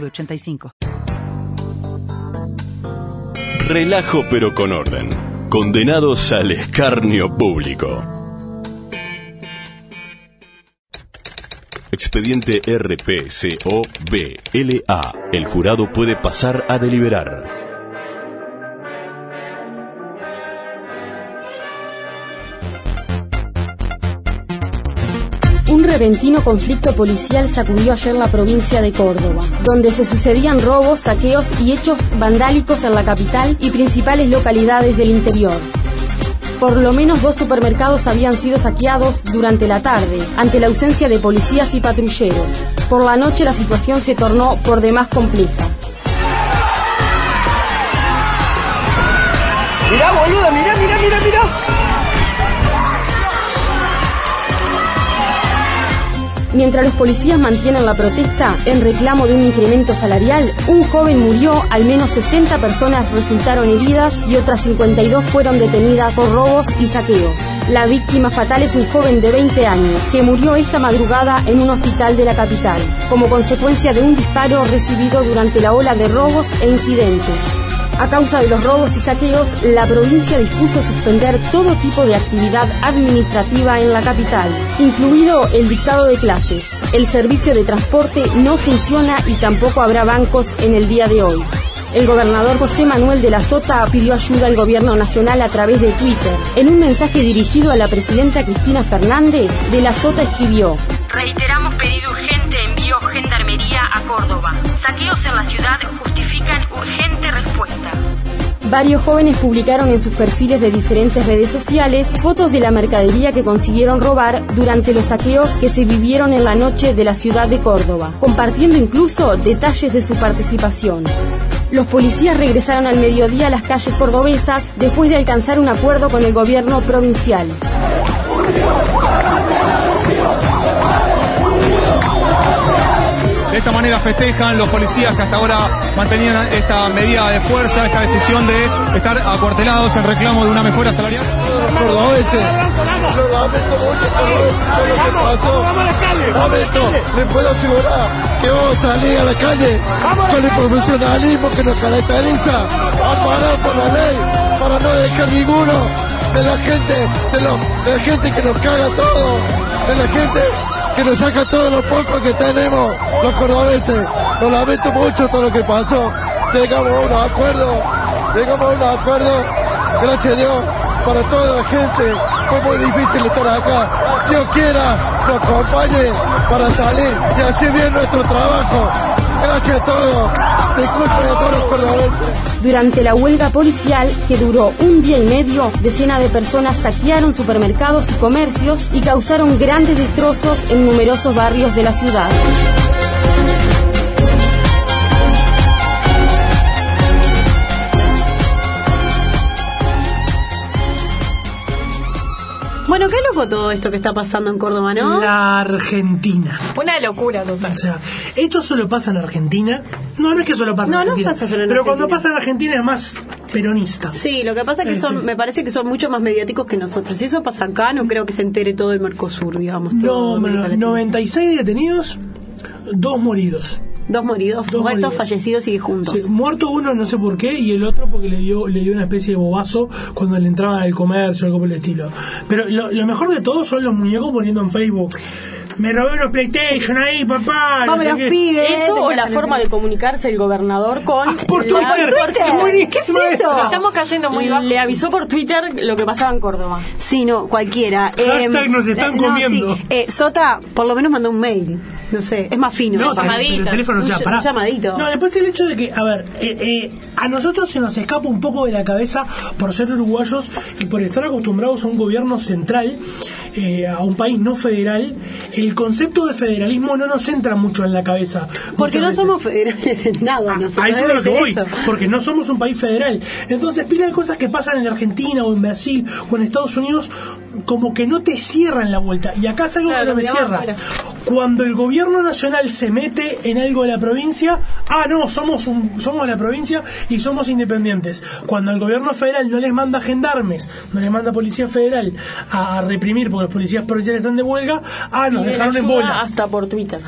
906985. Relajo pero con orden. Condenados al escarnio público. Expediente RPCOBLA. El jurado puede pasar a deliberar. Repentino conflicto policial sacudió ayer la provincia de Córdoba, donde se sucedían robos, saqueos y hechos vandálicos en la capital y principales localidades del interior. Por lo menos dos supermercados habían sido saqueados durante la tarde, ante la ausencia de policías y patrulleros. Por la noche la situación se tornó por demás compleja. Mirá, boluda, mirá, mirá, mirá, mirá. Mientras los policías mantienen la protesta en reclamo de un incremento salarial, un joven murió, al menos 60 personas resultaron heridas y otras 52 fueron detenidas por robos y saqueos. La víctima fatal es un joven de 20 años que murió esta madrugada en un hospital de la capital, como consecuencia de un disparo recibido durante la ola de robos e incidentes. A causa de los robos y saqueos, la provincia dispuso suspender todo tipo de actividad administrativa en la capital, incluido el dictado de clases. El servicio de transporte no funciona y tampoco habrá bancos en el día de hoy. El gobernador José Manuel de la Sota pidió ayuda al gobierno nacional a través de Twitter. En un mensaje dirigido a la presidenta Cristina Fernández, de la Sota escribió: Saqueos en la ciudad justifican urgente respuesta. Varios jóvenes publicaron en sus perfiles de diferentes redes sociales fotos de la mercadería que consiguieron robar durante los saqueos que se vivieron en la noche de la ciudad de Córdoba, compartiendo incluso detalles de su participación. Los policías regresaron al mediodía a las calles cordobesas después de alcanzar un acuerdo con el gobierno provincial. De esta manera festejan los policías que hasta ahora mantenían esta medida de fuerza, esta decisión de estar acuartelados en reclamo de una mejora salarial. Les puedo asegurar que vamos a salir a la calle con el profesionalismo que nos caracteriza, amparar por la ley, para no dejar ninguno de la gente, de, lo, de la gente que nos caga todo, de la gente que nos saca todos los pocos que tenemos los cordobeses. Lo lamento mucho todo lo que pasó. Llegamos a un acuerdo, llegamos a un acuerdo, gracias a Dios, para toda la gente. Fue muy difícil estar acá. Dios quiera, nos acompañe para salir y hacer bien nuestro trabajo. Gracias a todos. Disculpen a todos los cordobeses. Durante la huelga policial, que duró un día y medio, decenas de personas saquearon supermercados y comercios y causaron grandes destrozos en numerosos barrios de la ciudad. Bueno, qué loco todo esto que está pasando en Córdoba, ¿no? La Argentina. Una locura total. O sea, esto solo pasa en Argentina. No, no es que solo pasa No, en no Argentina. pasa solo en pero Argentina. cuando pasa en Argentina es más peronista. Sí, lo que pasa es que son, me parece que son mucho más mediáticos que nosotros. Si eso pasa acá, no creo que se entere todo el Mercosur, digamos. todo No, bueno, Latina. 96 detenidos, dos moridos. Dos moridos, Dos muertos, moridos. fallecidos y juntos. Sí, muerto uno no sé por qué y el otro porque le dio le dio una especie de bobazo cuando le entraban al comercio algo por el estilo. Pero lo, lo mejor de todo son los muñecos poniendo en Facebook. Me robé unos PlayStation ahí, papá. no Vamos sé los qué". pibes. Eso o la forma de comunicarse el gobernador con... Ah, por la- Twitter. Twitter. Buenísimo ¿Qué es eso? Estamos cayendo muy bajo. Le avisó por Twitter lo que pasaba en Córdoba. Sí, no, cualquiera. Hashtag Em, nos están no, comiendo. sí. Eh, Sota, por lo menos mandó un mail. No sé, es más fino. No, el teléfono, o Un pará. un llamadito. No, después el hecho de que, a ver, eh, eh, a nosotros se nos escapa un poco de la cabeza por ser uruguayos y por estar acostumbrados a un gobierno central eh, a un país no federal, el concepto de federalismo no nos entra mucho en la cabeza. Porque no veces. somos federales en nada. No A eso es lo que voy, eso. porque no somos un país federal. Entonces, pila de cosas que pasan en Argentina o en Brasil o en Estados Unidos, como que no te cierran la vuelta. Y acá es algo Claro, que no me cierra. Cuando el gobierno nacional se mete en algo de la provincia, ah, no, somos, un, somos la provincia y somos independientes. Cuando el gobierno federal no les manda gendarmes, no les manda policía federal a, a reprimir porque los policías provinciales están de huelga, ah, nos dejaron en bolas. Hasta por Twitter.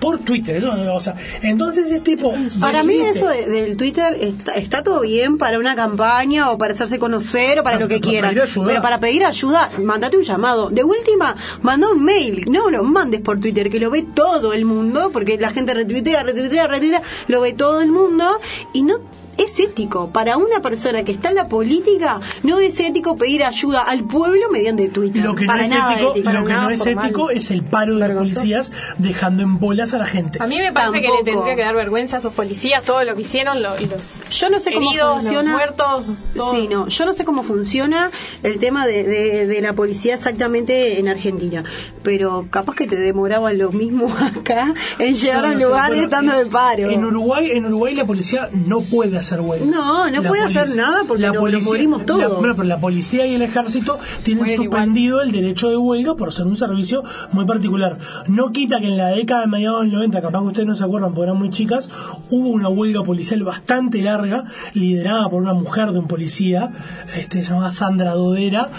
Por Twitter, eso, o sea, entonces es tipo... Para mí eso de- del Twitter está, está todo bien para una campaña o para hacerse conocer o para lo que quieran. Pero para pedir ayuda, mandate un llamado. De última, manda un mail. No lo mandes por Twitter, que lo ve todo el mundo, porque la gente retuitea, retuitea, retuitea, lo ve todo el mundo y no es ético. Para una persona que está en la política, no es ético pedir ayuda al pueblo mediante Twitter. Lo que para no es nada ético, ético. lo que nada no es formal. ético es el paro de los policías dejando en bolas a la gente. A mí me parece que le tendría que dar vergüenza a esos policías todo lo que hicieron lo- y los Yo no sé cómo heridos, funciona. los muertos. todo. Sí, no, yo no sé cómo funciona el tema de, de- de la policía exactamente en Argentina, pero capaz que te demoraban lo mismo acá en llegar No, al no sé, lugar bueno, estando de paro. En Uruguay, en Uruguay la policía no puede hacer huelga. No, no La puede hacer nada porque la nos morimos todos. la- bueno, pero la policía y el ejército tienen igual. suspendido el derecho de huelga por ser un servicio muy particular. No quita que en la década de mediados del 90, capaz que ustedes no se acuerdan porque eran muy chicas, hubo una huelga policial bastante larga, liderada por una mujer de un policía, este, se llamaba Sandra Dodera,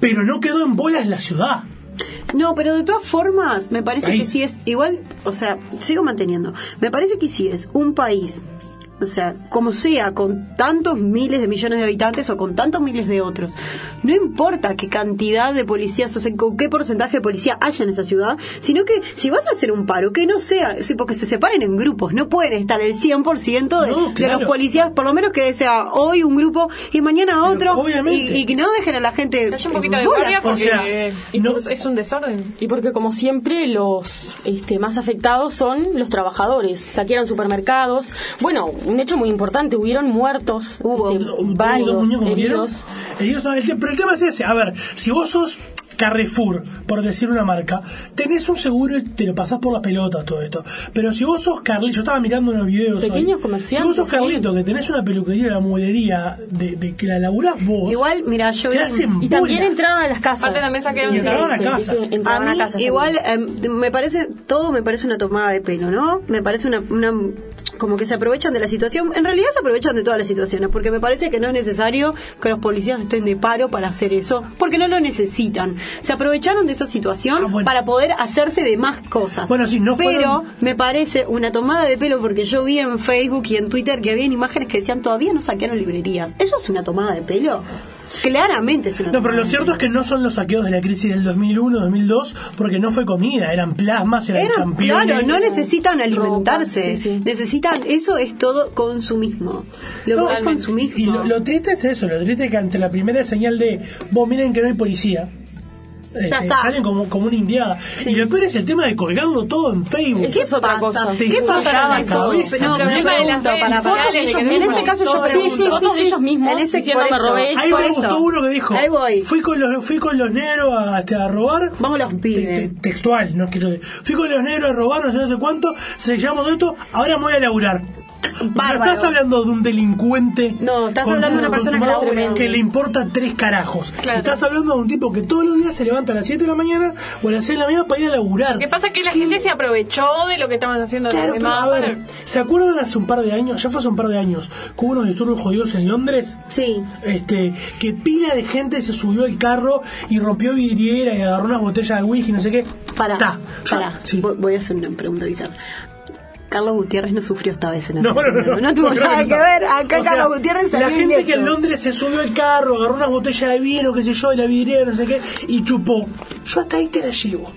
pero no quedó en bolas la ciudad. No, pero de todas formas, me parece País. que si es igual, o sea, sigo manteniendo. Me parece que si es un país, o sea, como sea, con tantos miles de millones de habitantes o con tantos miles de otros, no importa qué cantidad de policías, o sea, con qué porcentaje de policía haya en esa ciudad, sino que si van a hacer un paro, que no sea, sí, porque se separen en grupos, no pueden estar el 100% de, No, de los policías, por lo menos que sea hoy un grupo y mañana otro, y, y que no dejen a la gente. Que haya un poquito de guardia porque O sea, eh, no- es, es un desorden. Y porque como siempre los este, más afectados son los trabajadores. Saquearon supermercados. Bueno, un hecho muy importante, hubieron muertos, Hubo. este, Hubo dos varios muñecos murieron. heridos. Heridos, no, el pero el tema es ese. A ver, si vos sos Carrefour, por decir una marca, tenés un seguro y te lo pasás por las pelotas todo esto. Pero si vos sos Carlito, yo estaba mirando unos videos. hoy. Pequeños Si comerciantes, vos sos sí. Carlito, que tenés una peluquería, una mueblería, de, de que la laburás vos. Igual, mira, yo vi- Y también entraron a las casas. Aparte también saquearon entraron a casas. A mí, casas igual, em, me parece, todo me parece una tomada de pelo, ¿no? Me parece una, una, como que se aprovechan de la situación. En realidad se aprovechan de todas las situaciones, porque me parece que no es necesario que los policías estén de paro para hacer eso, porque no lo necesitan. Se aprovecharon de esa situación Ah, bueno. para poder hacerse de más cosas. Bueno, sí, no Pero me parece una tomada de pelo, porque yo vi en Facebook y en Twitter que habían imágenes que decían todavía no saquearon librerías. ¿Eso es una tomada de pelo? Claramente es una No, pero lo cierto es que no son los saqueos de la crisis del 2001, 2002, porque no fue comida, eran plasmas, eran Eran, campeones. claro, no necesitan alimentarse, sí, sí. necesitan, eso es todo consumismo. Lo No, que es consumismo. Y lo, lo triste es eso, lo triste es que ante la primera señal de, vos miren que no hay policía, este, está. salen como, como una indiada. Sí. Y lo peor es el tema de colgarlo todo en Facebook. Eso es otra pasa? cosa. Te ¿Qué pasa eso? cabeza. No, problema de las redes para, para. que En ese caso yo todo pregunto. mundo. Fotos de ellos mismos En ese, diciendo, por "Me eso. robé". Ahí por me eso. gustó uno que dijo, Ahí voy. Fui, con los, fui con los negros a, este, a robar. Vamos los Te- te- pibes. textual, no es que yo fui con los negros a robar, no sé, no sé cuánto, se llama esto, ahora me voy a laburar. No Bárbaro. estás hablando de un delincuente No, estás hablando de una persona que le importa tres carajos. Claro. Estás hablando de un tipo que todos los días se levanta a las 7 de la mañana o a las 6 de la mañana para ir a laburar. Lo que pasa es que la gente se aprovechó de lo que estaban haciendo los Claro, pero demás. a ver, para- ¿se acuerdan hace un par de años? Ya fue hace un par de años, que hubo unos disturbios jodidos en Londres. Sí. Este, que pila de gente se subió al carro y rompió vidriera y agarró unas botellas de whisky, no sé qué. Para, Ta, yo- para. sí. Voy- Voy a hacer una pregunta bizarra. Carlos Gutiérrez no sufrió esta vez en No, no, Argentina. no, no. tuvo No, nada no. que ver. Acá Carlos Gutiérrez La salió gente que en Londres se subió al carro, agarró unas botellas de vino, qué sé yo, de la vidriera, no sé qué, y chupó. Yo hasta ahí te la llevo.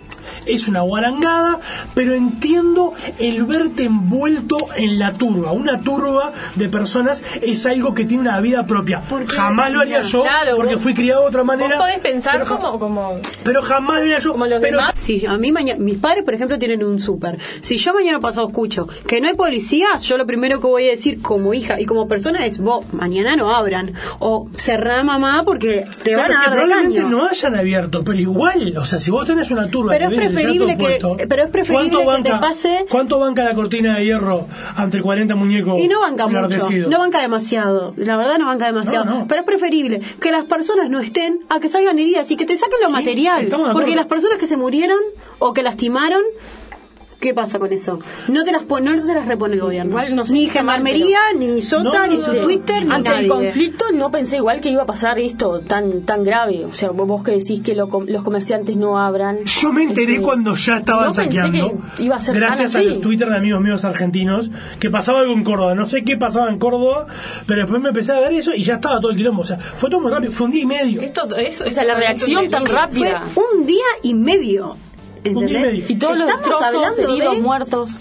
Es una guarangada, pero entiendo el verte envuelto en la turba. Una turba de personas es algo que tiene una vida propia. Jamás lo haría yo, Claro, porque vos- fui criado de otra manera. Vos podés pensar pero como, como Pero jamás lo haría yo. los pero demás. Si a mí mañana, mis padres, por ejemplo, tienen un súper. Si yo mañana pasado escucho que no hay policía, yo lo primero que voy a decir como hija y como persona es, vos, mañana no abran. O cerrá mamá porque te Claro, van a dar de probablemente caño. no hayan abierto, pero igual, o sea, si vos tenés una turba Pero es preferible que- pero es preferible ¿cuánto que te banca- pase- ¿Cuánto banca la cortina de hierro ante 40 muñecos Y no banca mucho, no banca demasiado, la verdad no banca demasiado, No, no. pero es preferible que las personas no estén a que salgan heridas y que te saquen lo Sí, material, porque las personas que se murieron o que lastimaron, ¿qué pasa con eso? No te las pon- no te las repone el gobierno, igual no sé ni gendarmería, ni Sota, No, ni su no, Twitter, ni Ante nadie. el conflicto no pensé igual que iba a pasar esto tan tan grave. O sea, vos que decís que lo com- los comerciantes no abran. Yo me enteré Este, cuando ya estaban no pensé saqueando. que iba a ser tan gracias a los Twitter de amigos míos argentinos, que pasaba algo en Córdoba. No sé qué pasaba en Córdoba, pero después me empecé a ver eso y ya estaba todo el quilombo. O sea, fue todo muy rápido, fue un día y medio. Esto, eso, O sea, la reacción tan Fue rápida. un día y medio. ¿Entendés? Y todos los Estamos destrozos, hablando heridos, de muertos.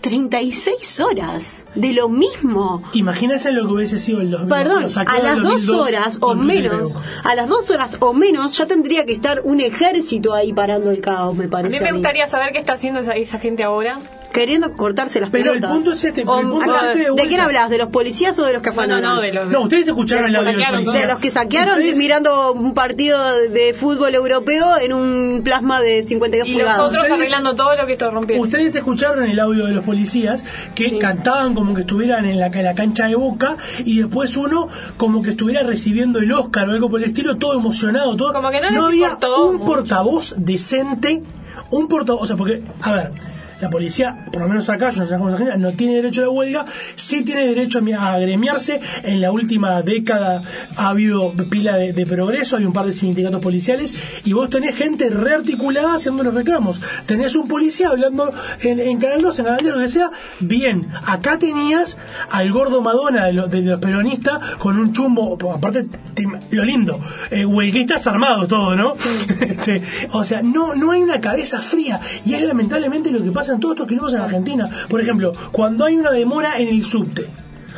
36 horas de lo mismo. Imagínense lo que hubiese sido el 2000. Perdón, los a las dos 2002 horas o menos, a las dos horas o menos ya tendría que estar un ejército ahí parando el caos, me A parece. mí me a mí. gustaría saber qué está haciendo esa, esa gente ahora. Queriendo cortarse las Pero el pelotas. punto es este, pero O- el punto es este de ¿De, vuelta. quién hablas? ¿De los policías o de los que No, no, afanaron? no, de los... No, ustedes escucharon el de, audio los, de de los que saquearon Ustedes- mirando un partido de fútbol europeo en un plasma de 52 Y los pulgadas. otros Ustedes- arreglando todo lo que esto rompió. Ustedes escucharon el audio de los policías que cantaban como que estuvieran en la, en la cancha de boca y después uno como que estuviera recibiendo el Oscar o algo por el estilo, todo emocionado, todo. Como que no les había un mucho. portavoz decente, un portavoz, o sea, porque, a ver. La policía, por lo menos acá, yo no sé cómo Argentina, no tiene derecho a la huelga, sí tiene derecho a mi- a agremiarse. En la última década ha habido pila de, de progreso, hay un par de sindicatos policiales, y vos tenés gente rearticulada haciendo los reclamos. Tenés un policía hablando en, en Canal 2, en Canal 10, lo que sea. Bien, acá tenías al gordo Madonna de, los de los peronistas con un chumbo, aparte, te- lo lindo, eh, huelguistas armados todo, ¿no? Este, o sea, no, no hay una cabeza fría, y es lamentablemente lo que pasa en todos estos quilombos en Argentina. Por ejemplo, cuando hay una demora en el subte.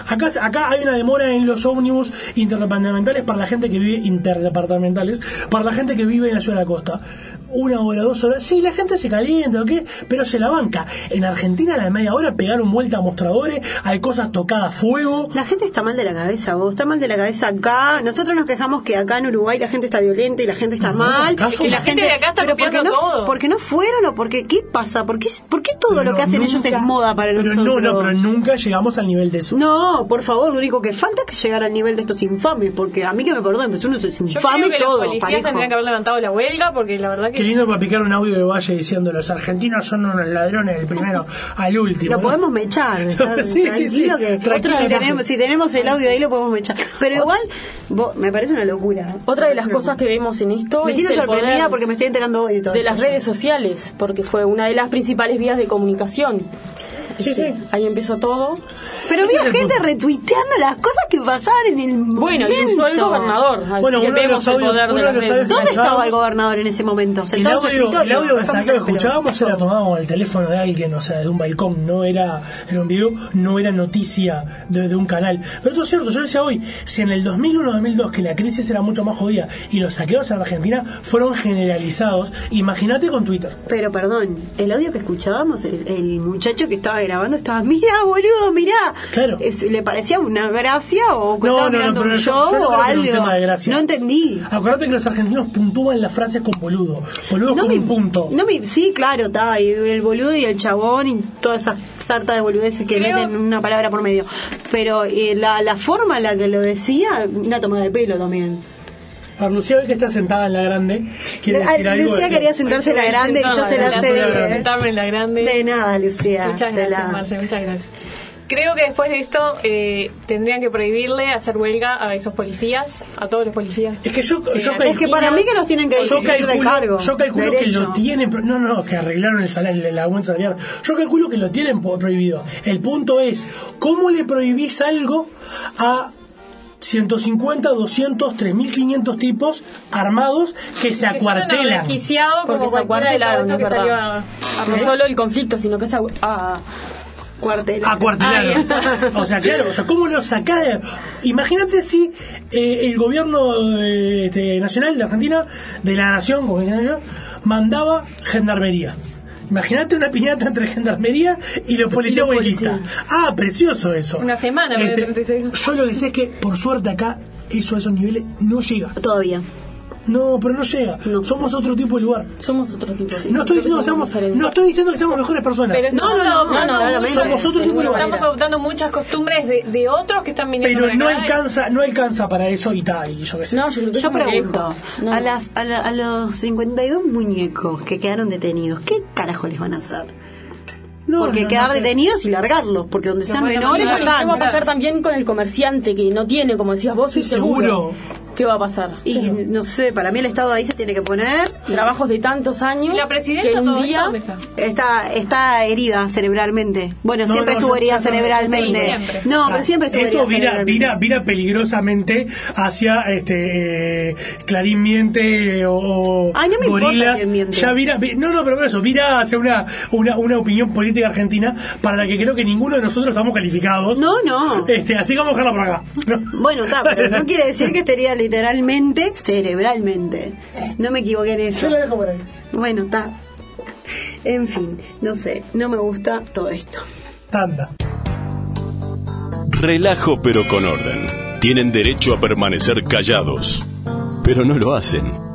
Acá, acá hay una demora en los ómnibus interdepartamentales para la gente que vive interdepartamentales, para la gente que vive en la ciudad de la costa. Una hora, dos horas, sí, la gente se calienta, ¿o qué? Pero se la banca. En Argentina a la media hora pegaron vuelta a mostradores, hay cosas tocadas a fuego. La gente está mal de la cabeza, vos. Está mal de la cabeza acá. Nosotros nos quejamos que acá en Uruguay la gente está violenta y la gente está mal. ¿acaso? y la gente de acá está pero porque no, todo. porque no fueron o porque qué pasa? ¿Por qué, por qué todo lo Pero que hacen ellos nunca- es moda para pero nosotros? No, no, pero nunca llegamos al nivel de eso. No, por favor, lo único que falta es que llegar al nivel de estos infames, porque a mí que me perdonen, pero uno es Yo infame creo que todo, los policías parejo. tendrían que haber levantado la huelga porque la verdad Qué lindo para picar un audio de Valle diciendo los argentinos son unos ladrones del primero al último. Lo ¿no? podemos mechar, ¿está? Sí, sí, tranquilo sí. que Tranquila, si, tenemos, si tenemos el audio ahí lo podemos mechar. Pero igual, vos- me parece una locura. Otra de las cosas que vemos en esto Me el sorprendida porque me estoy enterando hoy de todo. de las redes sociales, porque fue una de las principales vías de comunicación. Sí, sí. Ahí empezó todo. Pero Ese vi es el gente punto. retuiteando las cosas que pasaban en el Bueno, y momento. usó el gobernador. Así Bueno, que vemos el poder de audios- ¿Dónde estaba el gobernador en ese momento? El en audio, el audio de saqueo que pero- escuchábamos era tomado con el teléfono de alguien, o sea, de un balcón, no era, era un video, no era noticia de, de un canal. Pero esto es cierto, yo decía hoy, si en el 2001-2002, que la crisis era mucho más jodida y los saqueos en Argentina fueron generalizados, imagínate con Twitter. Pero perdón, el audio que escuchábamos, el, el muchacho que estaba grabando estaba, mira boludo, mira. Claro. Es- ¿Le parecía una gracia o que No, estaba no, no, mirando pero un yo- show yo no o algo? un tema de gracia. No entendí. Acuérdate que los argentinos puntúan las frases con boludo. Boludo No con me, un punto. no me, sí, claro, está, y el boludo y el chabón y toda esa sarta de boludeces que Creo- meten una palabra por medio. Pero eh, la, la forma en la que lo decía, una toma de pelo también. A ver, Lucía ve que está sentada en la grande. ¿Quiere Ah, algo? Lucía quería sentarse en la grande y yo se la sé Sentarme de, sentarme en la grande. de nada, Lucía. Muchas gracias, la- Marce, muchas gracias. Creo que después de esto eh, tendrían que prohibirle hacer huelga a esos policías, a todos los policías. Es que yo, yo Es que calculo- para mí que los tienen que yo disminuir de calculo, cargo, yo calculo que lo tienen no no que arreglaron el salario el aumento salarial yo calculo que lo tienen prohibido el punto es cómo le prohibís algo a 150, 200, 3500 tipos armados que se acuartelan. Porque se acuartelaron, todos no estos es que verdad. salió a- No solo el conflicto, sino que se... ah. O sea, claro, o sea, ¿cómo lo sacás? de- Imagínate si eh, el gobierno eh, este, nacional de Argentina, de la nación, como dicen ellos, mandaba gendarmería. Imagínate una piñata entre gendarmería y los policías huelguistas. Ah, precioso eso. Una semana, de Este, 36. yo lo que sé es que, por suerte, acá eso a esos niveles no llega. Todavía. No, pero no llega. No. Somos otro tipo de lugar. somos otro tipo. sí. No estoy, diciendo que somos seamos, diferentes. no estoy diciendo que seamos mejores personas. Pero No, estamos no, no, adoptando no. Somos otro tipo de lugar. Estamos adoptando muchas costumbres de, de otros que están viniendo pero no acá. alcanza, no alcanza para eso y tal, y yo qué sé. No, yo pregunto, a, las, a, la- a los 52 muñecos que quedaron detenidos, ¿qué carajo les van a hacer? No, porque no, quedar no, detenidos y largarlos, porque donde sean menores ya largar. ¿Qué va a están. pasar también con el comerciante que no tiene, como decías vos, Sí, un seguro? seguro. ¿Qué va a pasar? Y no sé, para mí el Estado ahí se tiene que poner. Trabajos de tantos años ¿Y la presidenta que un día... está? Está, está herida cerebralmente. Bueno, No, siempre no, estuvo herida cerebralmente. Sí, siempre. No, pero siempre estuvo Esto herida vira, vira, vira peligrosamente hacia este eh, Clarín Miente o, o Ay, no me importa Gorilas. miente. Ya vira, vi- no, no, pero por eso, vira hacia una, una, una opinión política argentina para la que creo que ninguno de nosotros estamos calificados. No, no. Este, así que vamos a dejarla por acá. ¿no? Bueno, está, pero no quiere decir que estaría literalmente cerebralmente. No me equivoqué en eso. Yo la dejo por ahí. Bueno, está. En fin, no sé, no me gusta todo esto. Tanda. Relajo pero con orden. Tienen derecho a permanecer callados, pero no lo hacen.